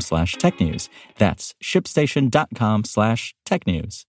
slash technews. That's shipstation.com slash technews.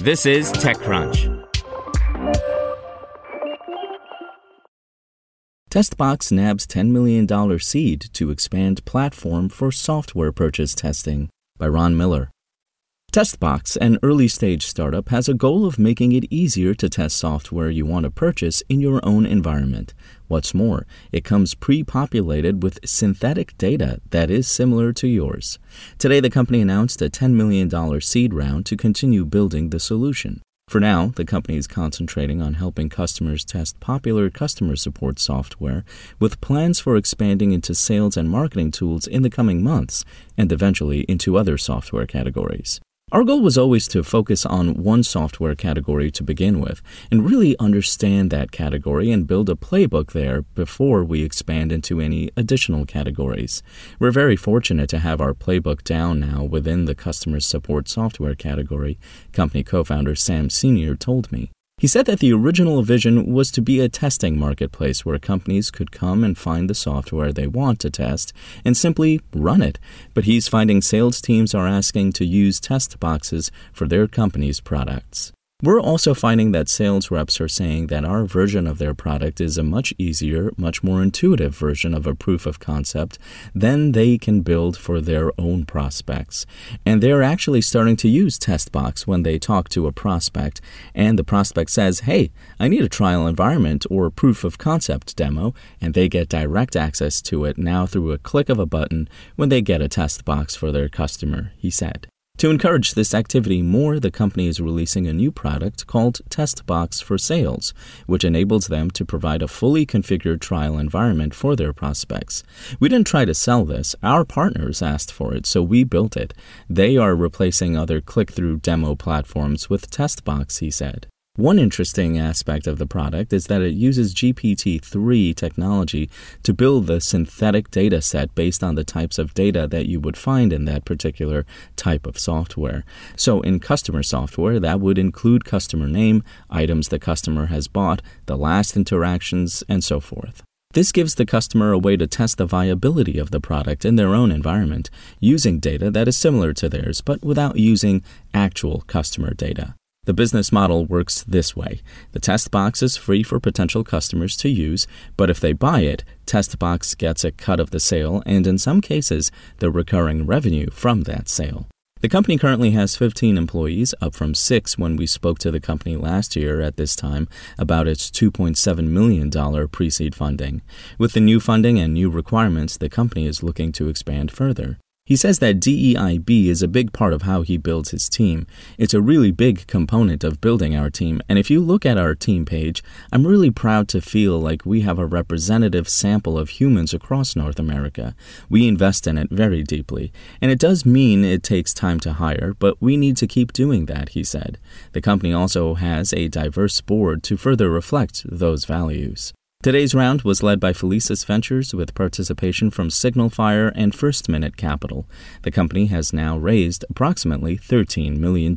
This is TechCrunch. Testbox nabs $10 million seed to expand platform for software purchase testing by Ron Miller. Testbox, an early stage startup, has a goal of making it easier to test software you want to purchase in your own environment. What's more, it comes pre populated with synthetic data that is similar to yours. Today, the company announced a $10 million seed round to continue building the solution. For now, the company is concentrating on helping customers test popular customer support software with plans for expanding into sales and marketing tools in the coming months and eventually into other software categories. Our goal was always to focus on one software category to begin with and really understand that category and build a playbook there before we expand into any additional categories. We're very fortunate to have our playbook down now within the customer support software category, company co founder Sam Senior told me. He said that the original vision was to be a testing marketplace where companies could come and find the software they want to test and simply run it. But he's finding sales teams are asking to use test boxes for their company's products. We're also finding that sales reps are saying that our version of their product is a much easier, much more intuitive version of a proof of concept than they can build for their own prospects. And they're actually starting to use Testbox when they talk to a prospect, and the prospect says, Hey, I need a trial environment or proof of concept demo, and they get direct access to it now through a click of a button when they get a test box for their customer, he said. To encourage this activity more, the company is releasing a new product called TestBox for Sales, which enables them to provide a fully configured trial environment for their prospects. We didn't try to sell this, our partners asked for it, so we built it. They are replacing other click through demo platforms with TestBox, he said. One interesting aspect of the product is that it uses GPT 3 technology to build the synthetic data set based on the types of data that you would find in that particular type of software. So, in customer software, that would include customer name, items the customer has bought, the last interactions, and so forth. This gives the customer a way to test the viability of the product in their own environment using data that is similar to theirs, but without using actual customer data. The business model works this way. The test box is free for potential customers to use, but if they buy it, Testbox gets a cut of the sale and in some cases, the recurring revenue from that sale. The company currently has 15 employees, up from 6 when we spoke to the company last year at this time about its $2.7 million pre seed funding. With the new funding and new requirements, the company is looking to expand further. He says that DEIB is a big part of how he builds his team. It's a really big component of building our team, and if you look at our team page, I'm really proud to feel like we have a representative sample of humans across North America. We invest in it very deeply, and it does mean it takes time to hire, but we need to keep doing that, he said. The company also has a diverse board to further reflect those values. Today's round was led by Felicis Ventures with participation from Signal Fire and First Minute Capital. The company has now raised approximately $13 million.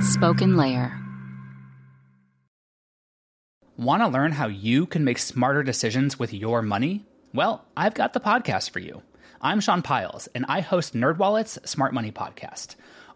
Spoken Layer. Want to learn how you can make smarter decisions with your money? Well, I've got the podcast for you. I'm Sean Pyles, and I host NerdWallet's Smart Money Podcast